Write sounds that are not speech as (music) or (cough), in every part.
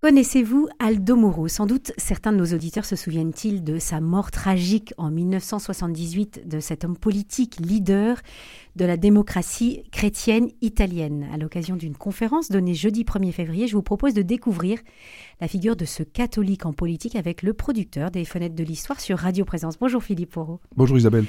Connaissez-vous Aldo Moro? Sans doute certains de nos auditeurs se souviennent-ils de sa mort tragique en 1978 de cet homme politique leader de la démocratie chrétienne italienne. À l'occasion d'une conférence donnée jeudi 1er février, je vous propose de découvrir la figure de ce catholique en politique avec le producteur des Fenêtres de l'Histoire sur Radio Présence. Bonjour Philippe Porot. Bonjour Isabelle.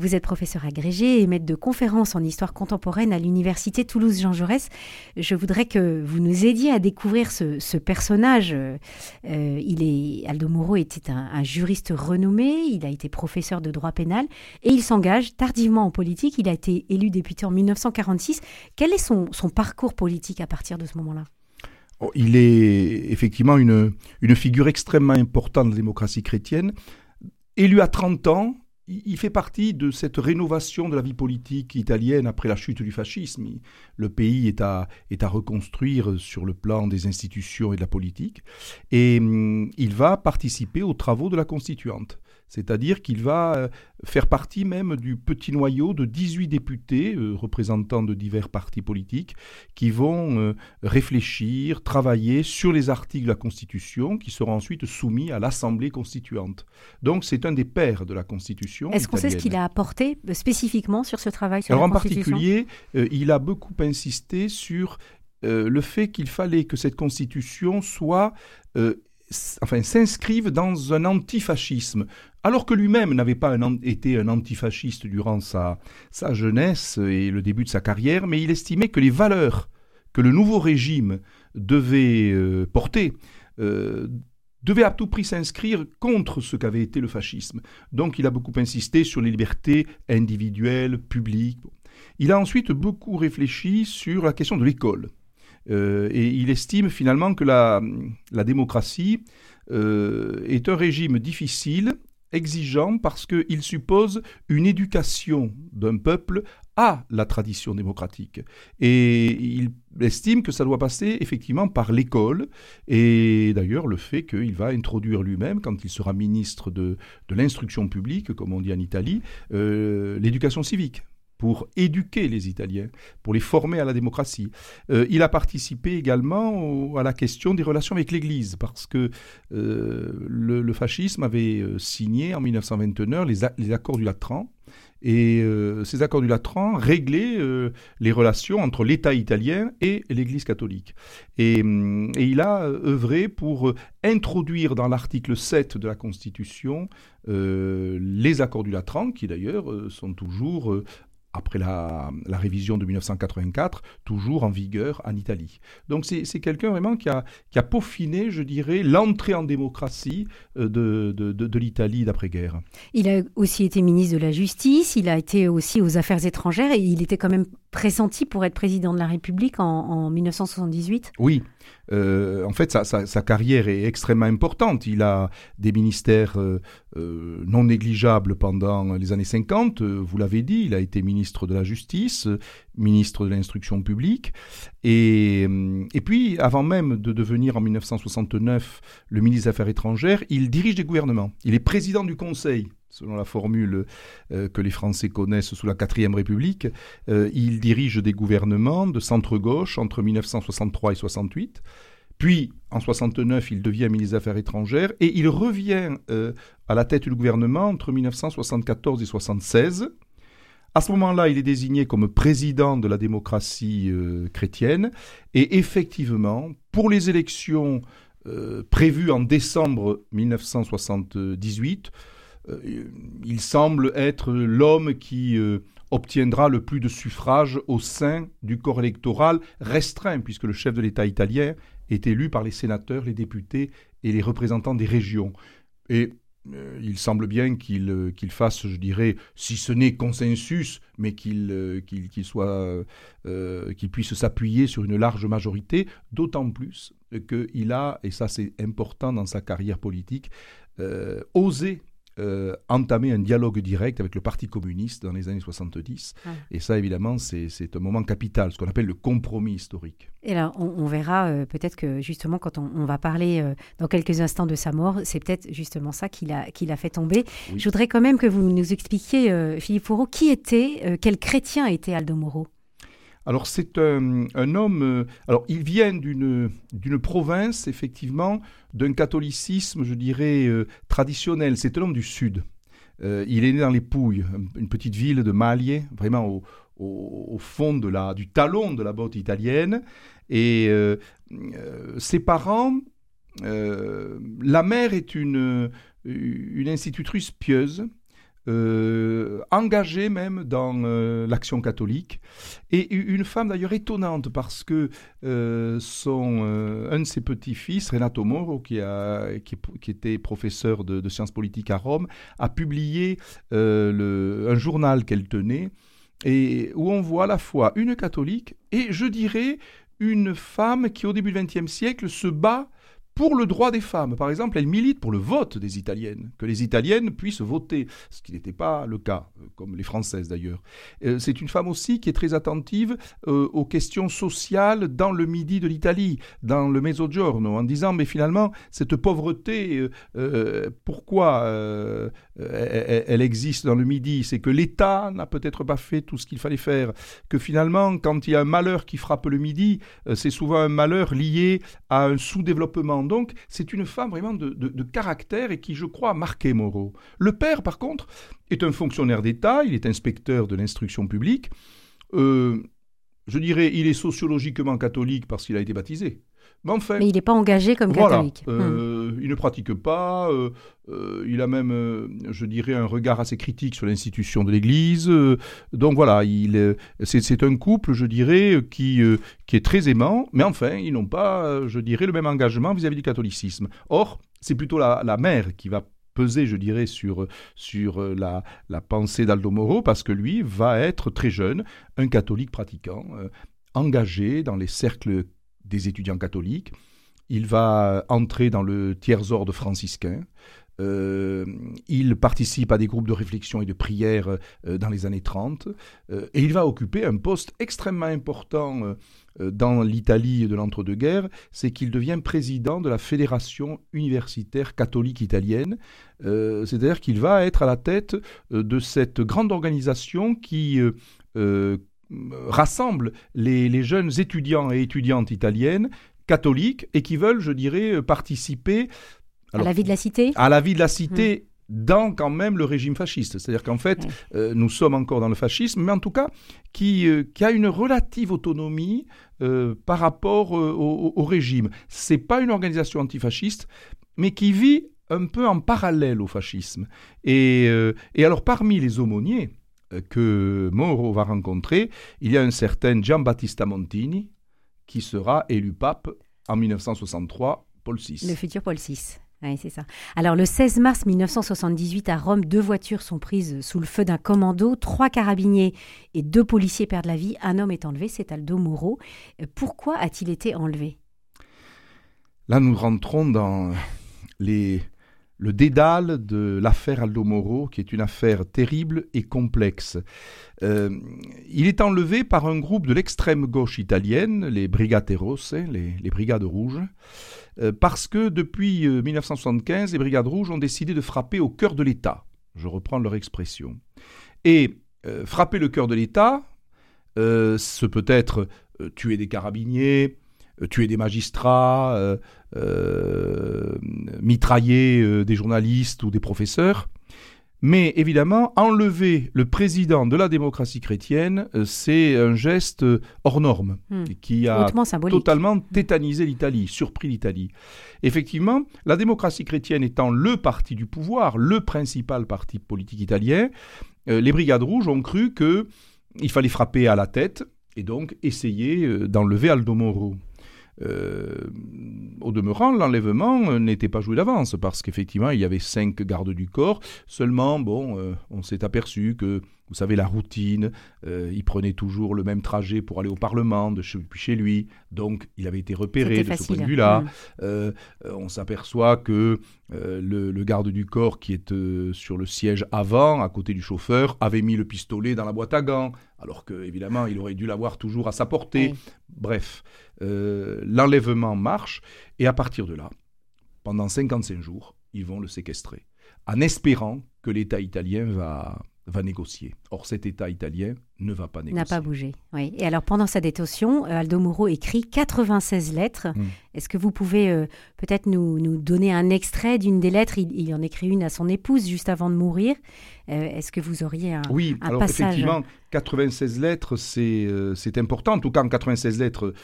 Vous êtes professeur agrégé et maître de conférences en histoire contemporaine à l'université Toulouse-Jean Jaurès. Je voudrais que vous nous aidiez à découvrir ce, personnage. Euh, il est, Aldo Moro était un, juriste renommé, il a été professeur de droit pénal et il s'engage tardivement en politique. Il a été élu député en 1946. Quel est son, parcours politique à partir de ce moment-là? Oh, Il est effectivement une, une figure extrêmement importante de la démocratie chrétienne. Élu à 30 ans, il fait partie de cette rénovation de la vie politique italienne après la chute du fascisme. Le pays est à, est à reconstruire sur le plan des institutions et de la politique. Et hum, il va participer aux travaux de la constituante. C'est-à-dire qu'il va euh, faire partie même du petit noyau de 18 députés, euh, représentants de divers partis politiques, qui vont euh, réfléchir, travailler sur les articles de la Constitution, qui seront ensuite soumis à l'Assemblée constituante. Donc c'est un des pères de la Constitution. Est-ce qu'on sait ce qu'il a apporté spécifiquement sur ce travail sur Alors en particulier, il a beaucoup insisté sur le fait qu'il fallait que cette Constitution soit enfin, s'inscrive dans un antifascisme, alors que lui-même n'avait pas été un antifasciste durant sa, jeunesse et le début de sa carrière, mais il estimait que les valeurs que le nouveau régime devait euh, porter euh, devaient à tout prix s'inscrire contre ce qu'avait été le fascisme. Donc il a beaucoup insisté sur les libertés individuelles, publiques. Il a ensuite beaucoup réfléchi sur la question de l'école. Euh, et il estime finalement que la, démocratie euh, est un régime difficile, exigeant, parce qu'il suppose une éducation d'un peuple à la tradition démocratique. Et il estime que ça doit passer effectivement par l'école, et d'ailleurs le fait qu'il va introduire lui-même, quand il sera ministre de, l'instruction publique, comme on dit en Italie, euh, l'éducation civique pour éduquer les Italiens, pour les former à la démocratie. Euh, il a participé également à la question des relations avec l'Église, parce que euh, le, fascisme avait euh, signé en 1929 les, accords du Latran, et ces accords du Latran réglaient les relations entre l'État italien et l'Église catholique. Et, et, il a œuvré pour introduire dans l'article 7 de la Constitution les accords du Latran, qui d'ailleurs sont toujours après la, révision de 1984, toujours en vigueur en Italie. Donc c'est quelqu'un vraiment qui a, qui a peaufiné, je dirais, l'entrée en démocratie euh, de, de, de, l'Italie d'après-guerre. Il a aussi été ministre de la Justice, il a été aussi aux Affaires étrangères et il était quand même pressenti pour être président de la République en, en 1978 Oui, euh, en fait, sa, carrière est extrêmement importante. Il a des ministères euh, euh, non négligeables pendant les années 50. vous l'avez dit, il a été ministre de la Justice, ministre de l'Instruction publique. Et, et puis, avant même de devenir en 1969 le ministre des Affaires étrangères, il dirige des gouvernements. Il est président du Conseil selon la formule euh, que les Français connaissent sous la quatrième République, euh, il dirige des gouvernements de centre-gauche entre 1963 et 68. Puis, en 69, il devient ministre des Affaires étrangères et il revient euh, à la tête du gouvernement entre 1974 et 1976. À ce moment-là, il est désigné comme président de la démocratie chrétienne. Et effectivement, pour les élections prévues en décembre 1978, euh, il semble être l'homme qui euh, obtiendra le plus de suffrages au sein du corps électoral restreint, puisque le chef de l'État italien est élu par les sénateurs, les députés et les représentants des régions. Et euh, il semble bien qu'il fasse, je dirais, si ce n'est consensus, mais qu'il soit qu'il puisse s'appuyer sur une large majorité, d'autant plus qu'il a, et ça c'est important dans sa carrière politique, osé euh, entamer un dialogue direct avec le Parti communiste dans les années 70. Ah. Et ça, évidemment, c'est un moment capital, ce qu'on appelle le compromis historique. Et là, on, verra euh, peut-être que justement, quand on, va parler euh, dans quelques instants de sa mort, c'est peut-être justement ça qui l'a a fait tomber. Je voudrais quand même que vous nous expliquiez, Philippe Fourreau, qui était, quel chrétien était Aldo Moro? Alors c'est un, homme, euh, alors il vient d'une province, effectivement, d'un catholicisme, je dirais, euh, traditionnel. C'est un homme du Sud. Euh, il est né dans les Pouilles, une petite ville de Malier, vraiment au, au, fond de la, du talon de la botte italienne. Et ses parents, la mère est une, une institutrice pieuse euh, engagée même dans euh, l'action catholique, et une femme d'ailleurs étonnante parce que euh, son, un de ses petits-fils, Renato Moro, qui, a, qui, était professeur de, sciences politiques à Rome, a publié le, un journal qu'elle tenait, et où on voit à la fois une catholique et, je dirais, une femme qui, au début du XXe siècle, se bat pour le droit des femmes. Par exemple, elle milite pour le vote des Italiennes, que les Italiennes puissent voter, ce qui n'était pas le cas, euh, comme les Françaises d'ailleurs. Euh, c'est une femme aussi qui est très attentive euh, aux questions sociales dans le midi de l'Italie, dans le Mezzogiorno, en disant, mais finalement, cette pauvreté, pourquoi elle, existe dans le midi? C'est que l'État n'a peut-être pas fait tout ce qu'il fallait faire, que finalement, quand il y a un malheur qui frappe le midi, c'est souvent un malheur lié à un sous-développement donc, c'est une femme vraiment de, caractère et qui, je crois, a marqué Moreau. Le père, par contre, est un fonctionnaire d'État, il est inspecteur de l'instruction publique. Euh, je dirais, il est sociologiquement catholique parce qu'il a été baptisé. Mais, enfin, Mais il n'est pas engagé comme catholique. Euh, Il ne pratique pas. Euh, euh, il a même, je dirais, un regard assez critique sur l'institution de l'Église. donc voilà, il, c'est, un couple, je dirais, qui, qui est très aimant. Mais enfin, ils n'ont pas, je dirais, le même engagement vis-à-vis du catholicisme. Or, c'est plutôt la, la mère qui va peser, je dirais, sur, sur la, la pensée d'Aldo Moro, parce que lui va être très jeune, un catholique pratiquant, engagé dans les cercles des étudiants catholiques. Il va entrer dans le tiers-ordre franciscain. Euh, il participe à des groupes de réflexion et de prière euh, dans les années 30 euh, et il va occuper un poste extrêmement important dans l'Italie de l'entre-deux-guerres, c'est qu'il devient président de la Fédération universitaire catholique italienne, c'est-à-dire qu'il va être à la tête de cette grande organisation qui rassemble les, jeunes étudiants et étudiantes italiennes catholiques et qui veulent, je dirais, participer à la vie de la cité À la vie de la cité. Mmh. dans quand même le régime fasciste. C'est-à-dire qu'en fait, euh, nous sommes encore dans le fascisme, mais en tout cas, qui, euh, qui a une relative autonomie euh, par rapport au, au, régime. C'est pas une organisation antifasciste, mais qui vit un peu en parallèle au fascisme. Et, et alors, parmi les aumôniers, que Moro va rencontrer, il y a un certain Giambattista Montini qui sera élu pape en 1963, Paul VI. Le futur Paul VI. Oui, c'est ça. Alors, le 16 mars 1978, à Rome, deux voitures sont prises sous le feu d'un commando. Trois carabiniers et deux policiers perdent la vie. Un homme est enlevé, c'est Aldo Moro. Pourquoi a-t-il été enlevé? Là, nous rentrons dans les le dédale de l'affaire Aldo Moro, qui est une affaire terrible et complexe. Euh, il est enlevé par un groupe de l'extrême gauche italienne, les Brigate Rosse, les, Brigades Rouges, euh, parce que depuis 1975, euh, les Brigades Rouges ont décidé de frapper au cœur de l'État. Je reprends leur expression. Et frapper le cœur de l'État, ce peut être tuer des carabiniers, tuer des magistrats, mitrailler des journalistes ou des professeurs. Mais évidemment, enlever le président de la démocratie chrétienne, c'est un geste hors norme hmm. qui a totalement tétanisé l'Italie, surpris l'Italie. Effectivement, la démocratie chrétienne étant le parti du pouvoir, le principal parti politique italien, les Brigades Rouges ont cru qu'il fallait frapper à la tête et donc essayer d'enlever Aldo Moro. Euh, au demeurant, l'enlèvement n'était pas joué d'avance parce qu'effectivement, il y avait cinq gardes du corps. Seulement, bon, euh, on s'est aperçu que vous savez, la routine, euh, il prenait toujours le même trajet pour aller au Parlement depuis chez lui, donc il avait été repéré de ce point de vue-là. Mm. Euh, on s'aperçoit que euh, le, garde du corps qui est sur le siège avant, à côté du chauffeur, avait mis le pistolet dans la boîte à gants, alors que évidemment il aurait dû l'avoir toujours à sa portée. Bref, l'enlèvement marche, et à partir de là, pendant 55 jours, ils vont le séquestrer, en espérant que l'État italien va va négocier. Or, cet État italien ne va pas négocier. N'a pas bougé, oui. Et alors, pendant sa détention, euh, Aldo Moro écrit 96 lettres. Hmm. Est-ce que vous pouvez euh, peut-être nous, nous, donner un extrait d'une des lettres? Il, en écrit une à son épouse juste avant de mourir. Euh, est-ce que vous auriez un, oui, alors effectivement, 96 lettres, c'est important. En tout cas, en 96 lettres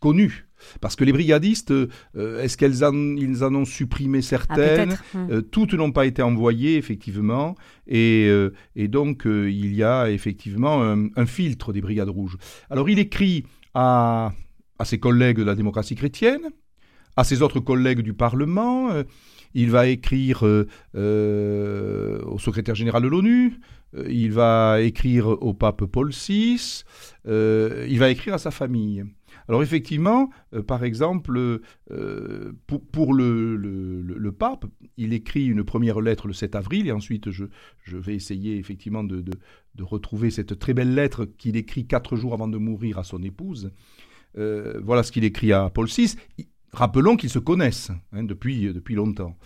connues parce que les brigadistes, euh, est-ce qu'ils en, en ont supprimé certaines ah, euh, Toutes n'ont pas été envoyées, effectivement. Et, euh, donc, il y a effectivement un, filtre des Brigades Rouges. Alors, il écrit à, à ses collègues de la démocratie chrétienne, à ses autres collègues du Parlement. Il va écrire au secrétaire général de l'ONU. il va écrire au pape Paul VI. il va écrire à sa famille. Alors effectivement, euh, par exemple, euh, pour, le, pape, il écrit une première lettre le 7 avril, et ensuite je, vais essayer effectivement de, retrouver cette très belle lettre qu'il écrit quatre jours avant de mourir à son épouse. Euh, voilà ce qu'il écrit à Paul VI. Rappelons qu'ils se connaissent hein, depuis, depuis longtemps.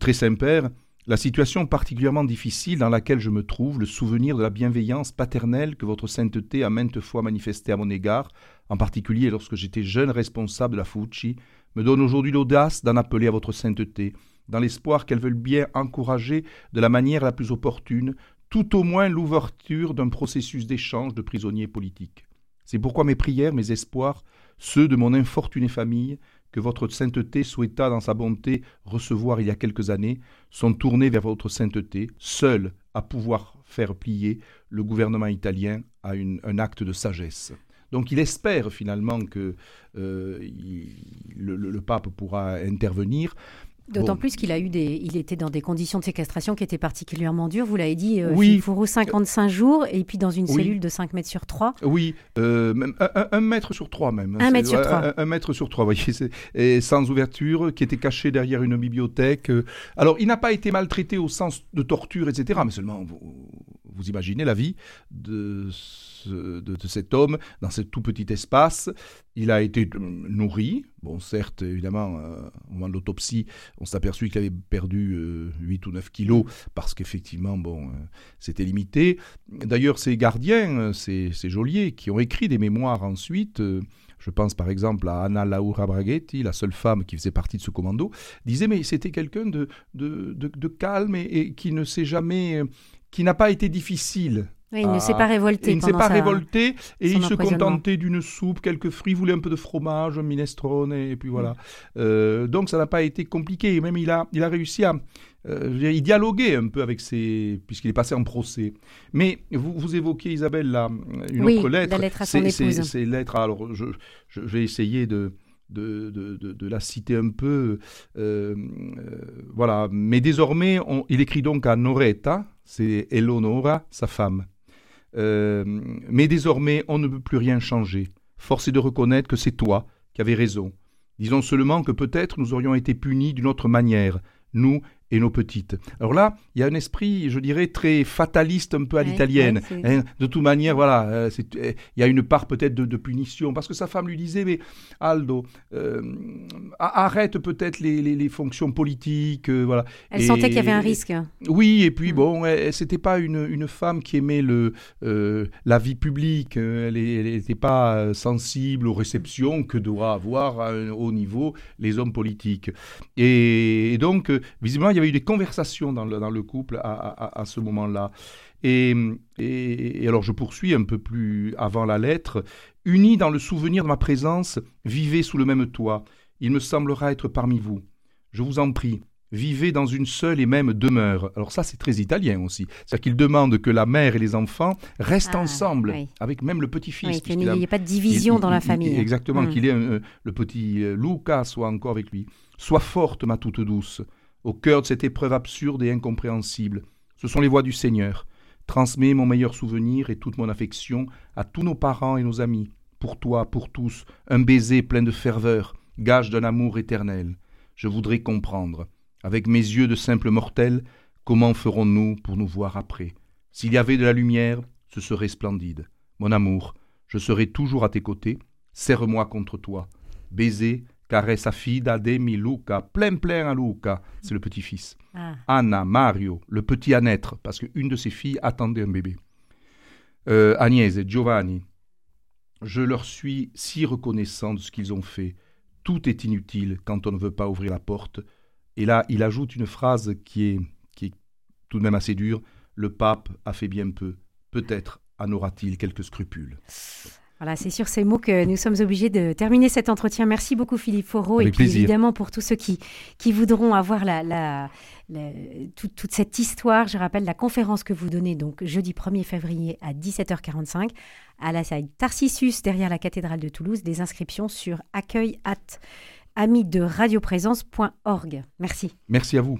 très Saint-Père, la situation particulièrement difficile dans laquelle je me trouve, le souvenir de la bienveillance paternelle que votre sainteté a maintes fois manifestée à mon égard, en particulier lorsque j'étais jeune responsable de la Fucci, me donne aujourd'hui l'audace d'en appeler à votre sainteté, dans l'espoir qu'elle veuille bien encourager de la manière la plus opportune, tout au moins l'ouverture d'un processus d'échange de prisonniers politiques. C'est pourquoi mes prières, mes espoirs, ceux de mon infortunée famille, que votre sainteté souhaita dans sa bonté recevoir il y a quelques années sont tournés vers votre sainteté, seul à pouvoir faire plier le gouvernement italien à un acte de sagesse. Donc il espère finalement que euh, le, pape pourra intervenir. D'autant plus qu'il a eu des, il était dans des conditions de séquestration qui étaient particulièrement dures. Vous l'avez dit, euh, oui. 55 jours et puis dans une cellule de 5 mètres sur 3. Oui, euh, même un, mètre sur 3 même. Un mètre sur 3. Un, mètre sur 3, (laughs) voyez, et sans ouverture, qui était caché derrière une bibliothèque. Alors, il n'a pas été maltraité au sens de torture, etc. Mais seulement, vous, imaginez la vie de de, cet homme dans ce tout petit espace. Il a été nourri. Bon, certes, évidemment, euh, au moment de l'autopsie, on s'est aperçu qu'il avait perdu 8 euh, ou 9 kilos parce qu'effectivement, bon, euh, c'était limité. D'ailleurs, ces gardiens, ces, geôliers qui ont écrit des mémoires ensuite, je pense par exemple à Anna Laura Braghetti, la seule femme qui faisait partie de ce commando, disait mais c'était quelqu'un de, de, calme et, qui ne s'est jamais, qui n'a pas été difficile il ne s'est pas révolté. Il ne s'est pas révolté et il se contentait d'une soupe, quelques fruits, voulait un peu de fromage, un minestrone et puis voilà. Mm. Euh, donc ça n'a pas été compliqué. Même il a, il a réussi à, euh, il dialoguait un peu avec ses, puisqu'il est passé en procès. Mais vous, vous évoquez Isabelle là, une autre lettre. la lettre à son épouse. Ces lettres, alors je, je, vais essayer de de, de, de, la citer un peu. Euh, voilà. Mais désormais, on, il écrit donc à Noretta, c'est Eleonora, sa femme. Euh, mais désormais, on ne peut plus rien changer. Force est de reconnaître que c'est toi qui avais raison. Disons seulement que peut-être nous aurions été punis d'une autre manière, nous et nos petites. Alors là, il y a un esprit, je dirais, très fataliste, un peu à l'italienne. Hein. de toute manière, voilà, euh, euh, il y a une part peut-être de, punition, parce que sa femme lui disait, mais Aldo, euh, arrête peut-être les, fonctions politiques, voilà. Elle sentait qu'il y avait un risque. Oui, et puis mm. bon, c'était pas une, une, femme qui aimait le, la vie publique, elle n'était pas sensible aux réceptions que doivent avoir à un haut niveau les hommes politiques. Et, et donc, visiblement, il y avait eu des conversations dans le, dans le couple à, à, ce moment-là. Et, et, alors je poursuis un peu plus avant la lettre. Unis dans le souvenir de ma présence, vivez sous le même toit. Il me semblera être parmi vous. Je vous en prie, vivez dans une seule et même demeure. Alors ça, c'est très italien aussi. C'est-à-dire qu'il demande que la mère et les enfants restent ah, ensemble, avec même le petit-fils. qu'il n'y ait pas de division dans la famille. Exactement, hmm. qu'il ait le petit Luca soit encore avec lui. Sois forte, ma toute douce au cœur de cette épreuve absurde et incompréhensible. Ce sont les voix du Seigneur. Transmets mon meilleur souvenir et toute mon affection à tous nos parents et nos amis. Pour toi, pour tous, un baiser plein de ferveur, gage d'un amour éternel. Je voudrais comprendre, avec mes yeux de simple mortel, comment ferons-nous pour nous voir après? S'il y avait de la lumière, ce serait splendide. Mon amour, je serai toujours à tes côtés. Serre-moi contre toi. Baiser, Caressa fida de mi Luca, plein plein à Luca, c'est le petit-fils. Ah. Anna, Mario, le petit à naître, parce qu'une de ses filles attendait un bébé. Euh, Agnès et Giovanni, je leur suis si reconnaissant de ce qu'ils ont fait. Tout est inutile quand on ne veut pas ouvrir la porte. Et là, il ajoute une phrase qui est, qui est tout de même assez dure. Le pape a fait bien peu. Peut-être en aura-t-il quelques scrupules. Voilà, c'est sur ces mots que nous sommes obligés de terminer cet entretien. Merci beaucoup Philippe Foreau et puis plaisir. évidemment pour tous ceux qui, qui voudront avoir la, la- la- toute, toute cette histoire. Je rappelle la conférence que vous donnez donc jeudi 1er février à 17h45 à la salle Tarcissus derrière la cathédrale de Toulouse. Des inscriptions sur accueil at ami de radioprésence.org. Merci. Merci à vous.